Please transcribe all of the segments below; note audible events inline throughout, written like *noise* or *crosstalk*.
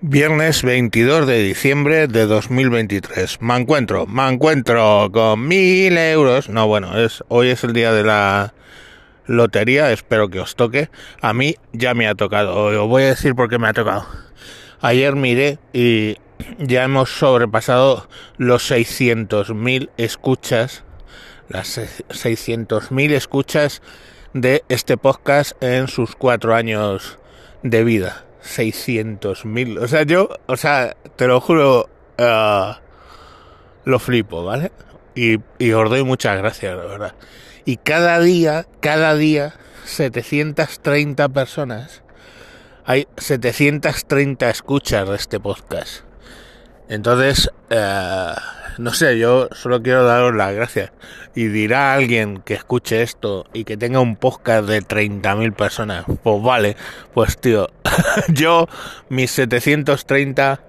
Viernes 22 de diciembre de 2023. Me encuentro, me encuentro con mil euros. No, bueno, es hoy es el día de la lotería. Espero que os toque. A mí ya me ha tocado. Os voy a decir por qué me ha tocado. Ayer miré y ya hemos sobrepasado los 600.000 escuchas. Las 600.000 escuchas de este podcast en sus cuatro años de vida 600.000. O sea, yo, o sea, te lo juro, uh, lo flipo, ¿vale? Y, y os doy muchas gracias, la verdad. Y cada día, cada día, 730 personas, hay 730 escuchas de este podcast. Entonces, uh, no sé, yo solo quiero daros las gracias. Y dirá alguien que escuche esto y que tenga un podcast de 30.000 personas, pues vale, pues tío, *laughs* yo mis 730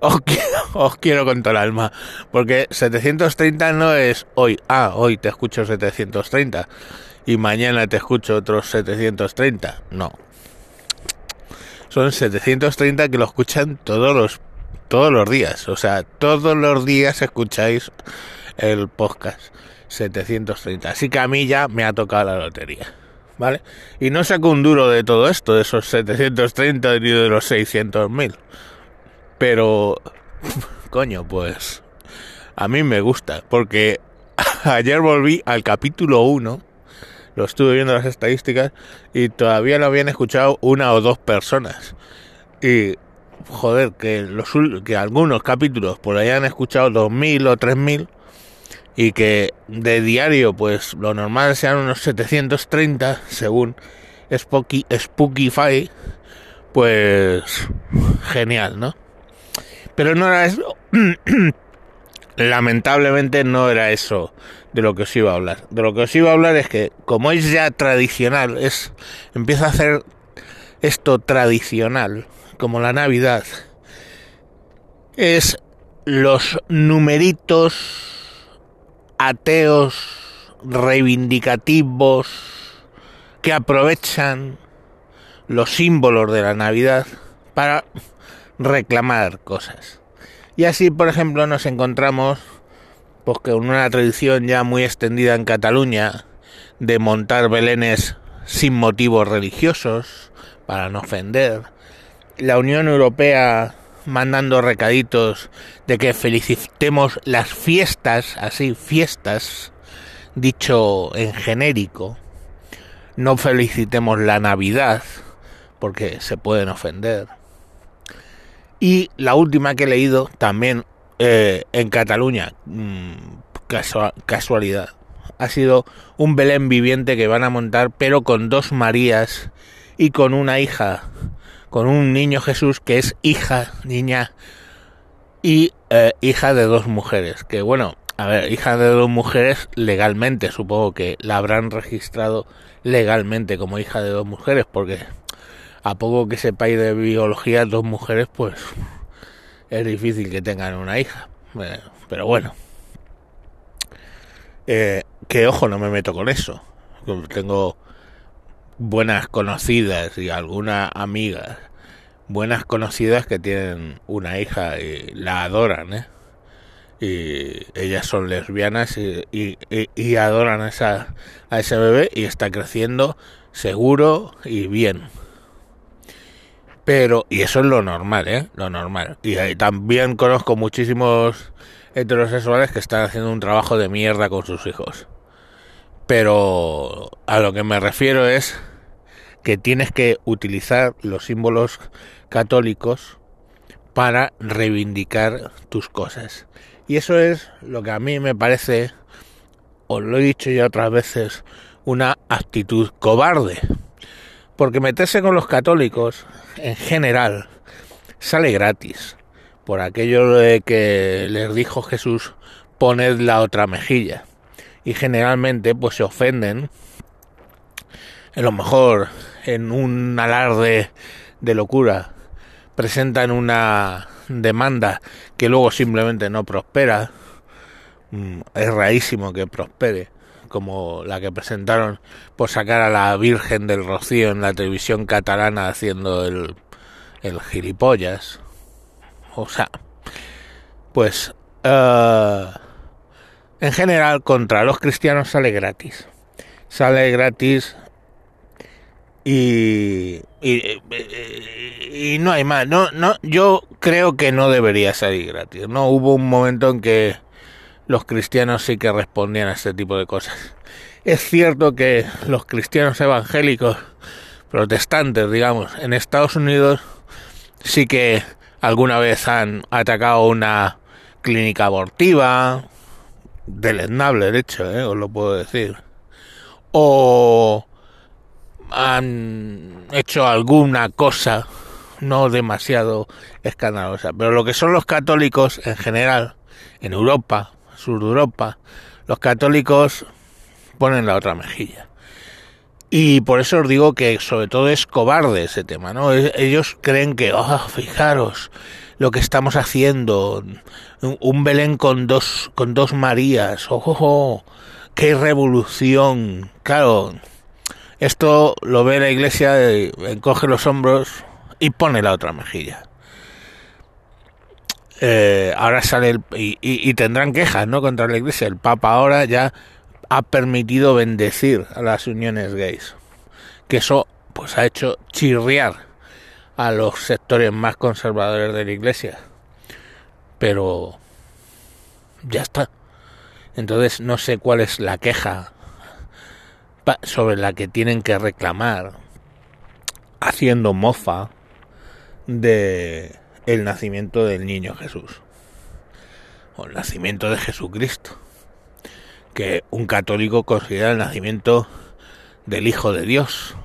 os quiero, *laughs* os quiero con todo el alma, porque 730 no es hoy, ah, hoy te escucho 730 y mañana te escucho otros 730, no. Son 730 que lo escuchan todos los todos los días, o sea, todos los días escucháis el podcast 730. Así que a mí ya me ha tocado la lotería, ¿vale? Y no saco un duro de todo esto, de esos 730 ni de los 600.000. Pero, *laughs* coño, pues a mí me gusta, porque *laughs* ayer volví al capítulo 1, lo estuve viendo las estadísticas, y todavía lo habían escuchado una o dos personas. Y joder, que, los, que algunos capítulos por ahí han escuchado 2.000 o 3.000 y que de diario pues lo normal sean unos 730 según Spooky, Spookify, pues genial, ¿no? Pero no era eso, *clears throat* lamentablemente no era eso de lo que os iba a hablar. De lo que os iba a hablar es que como es ya tradicional, es empieza a hacer esto tradicional como la Navidad, es los numeritos ateos reivindicativos que aprovechan los símbolos de la Navidad para reclamar cosas. Y así, por ejemplo, nos encontramos pues una tradición ya muy extendida en Cataluña de montar belenes sin motivos religiosos para no ofender, la Unión Europea mandando recaditos de que felicitemos las fiestas, así, fiestas, dicho en genérico. No felicitemos la Navidad, porque se pueden ofender. Y la última que he leído, también eh, en Cataluña, mmm, casualidad, ha sido un Belén viviente que van a montar, pero con dos Marías y con una hija con un niño Jesús que es hija, niña y eh, hija de dos mujeres. Que bueno, a ver, hija de dos mujeres legalmente, supongo que la habrán registrado legalmente como hija de dos mujeres, porque a poco que sepáis de biología, dos mujeres, pues es difícil que tengan una hija. Eh, pero bueno, eh, que ojo, no me meto con eso. Tengo buenas conocidas y algunas amigas buenas conocidas que tienen una hija y la adoran, ¿eh? Y ellas son lesbianas y, y, adoran a, esa, a ese bebé y está creciendo seguro y bien. Pero, y eso es lo normal, ¿eh? Lo normal. Y también conozco muchísimos heterosexuales que están haciendo un trabajo de mierda con sus hijos. Pero a lo que me refiero es que tienes que utilizar los símbolos católicos para reivindicar tus cosas. Y eso es lo que a mí me parece, os lo he dicho ya otras veces, una actitud cobarde. Porque meterse con los católicos, en general, sale gratis. Por aquello de que les dijo Jesús, poned la otra mejilla. Y generalmente, pues se ofenden. En lo mejor en un alarde de locura. Presentan una demanda que luego simplemente no prospera, mm, es rarísimo que prospere, como la que presentaron por sacar a la Virgen del Rocío en la televisión catalana haciendo el, el gilipollas, O sea, pues eh, en general contra los cristianos sale gratis. Sale gratis y, y, no hay más. No, no, yo creo que no debería salir gratis. No hubo un momento en que los cristianos sí que respondían a este tipo de cosas. Es cierto que los cristianos evangélicos, protestantes, digamos, en Estados Unidos sí que alguna vez han atacado una clínica abortiva, deleznable de hecho, ¿eh? os lo puedo decir, o han hecho alguna cosa no demasiado escandalosa, pero lo que son los católicos en general, en Europa, sur de Europa, los católicos ponen la otra mejilla. Y por eso os digo que sobre todo es cobarde ese tema, ¿no? Ellos creen que, oh, fijaros lo que estamos haciendo, un Belén con dos, con dos Marías, oh, oh, oh qué revolución. Claro, esto lo ve la iglesia, encoge los hombros y pone la otra mejilla. Eh, ahora sale el, y, tendrán quejas no contra la iglesia. El papa ahora ya ha permitido bendecir a las uniones gays que eso pues ha hecho chirriar a los sectores más conservadores de la iglesia. Pero ya está. Entonces no sé cuál es la queja sobre la que tienen que reclamar haciendo mofa de el nacimiento del niño Jesús o el nacimiento de Jesucristo que un católico considera el nacimiento del Hijo de Dios.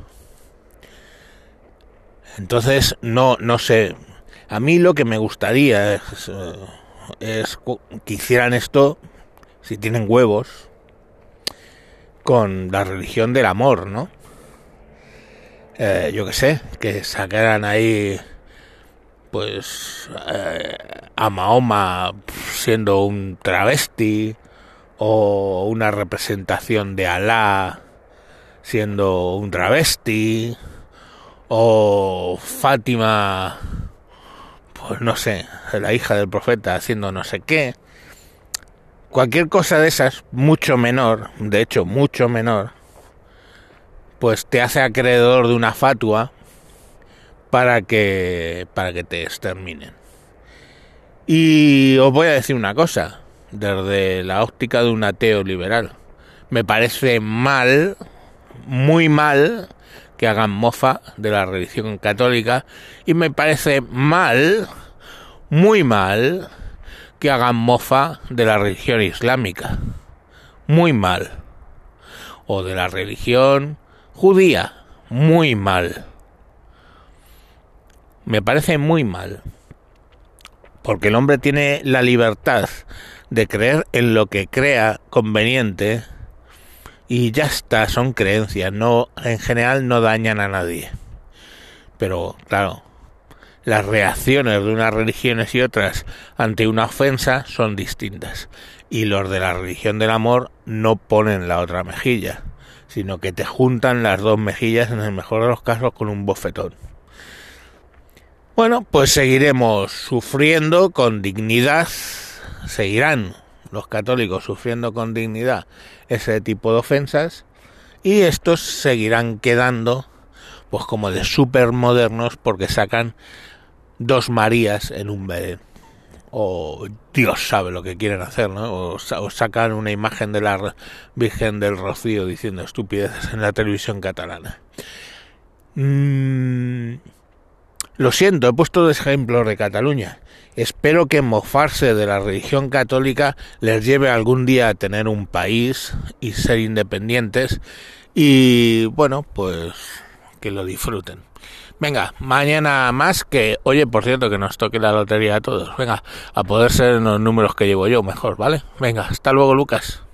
Entonces, no, no sé. A mí lo que me gustaría es, eh, que hicieran esto, si tienen huevos, con la religión del amor, ¿no? Eh, yo qué sé, que sacaran ahí pues eh, a Mahoma siendo un travesti o una representación de Alá siendo un travesti o Fátima pues no sé, la hija del profeta haciendo no sé qué. Cualquier cosa de esas, mucho menor, de hecho mucho menor, pues te hace acreedor de una fatua para que para que te exterminen. Y os voy a decir una cosa, desde la óptica de un ateo liberal. Me parece mal, muy mal, que hagan mofa de la religión católica y me parece mal, muy mal, que hagan mofa de la religión islámica. Muy mal. O de la religión judía. Muy mal. Me parece muy mal. Porque el hombre tiene la libertad de creer en lo que crea conveniente y ya está, son creencias, no en general no dañan a nadie. Pero claro, las reacciones de unas religiones y otras ante una ofensa son distintas. Y los de la religión del amor no ponen la otra mejilla, sino que te juntan las dos mejillas en el mejor de los casos con un bofetón. Bueno, pues seguiremos sufriendo con dignidad. Seguirán los católicos sufriendo con dignidad ese tipo de ofensas. Y estos seguirán quedando pues como de súper modernos porque sacan dos Marías en un Belén o Dios sabe lo que quieren hacer, ¿no? O, sacan una imagen de la Virgen del Rocío diciendo estupideces en la televisión catalana. Mm, lo siento, he puesto dos ejemplos de Cataluña. Espero que mofarse de la religión católica les lleve algún día a tener un país y ser independientes y bueno, pues que lo disfruten. Venga, mañana más que, oye, por cierto, que nos toque la lotería a todos. Venga, a poder ser en los números que llevo yo mejor, ¿vale? Venga, hasta luego, Lucas.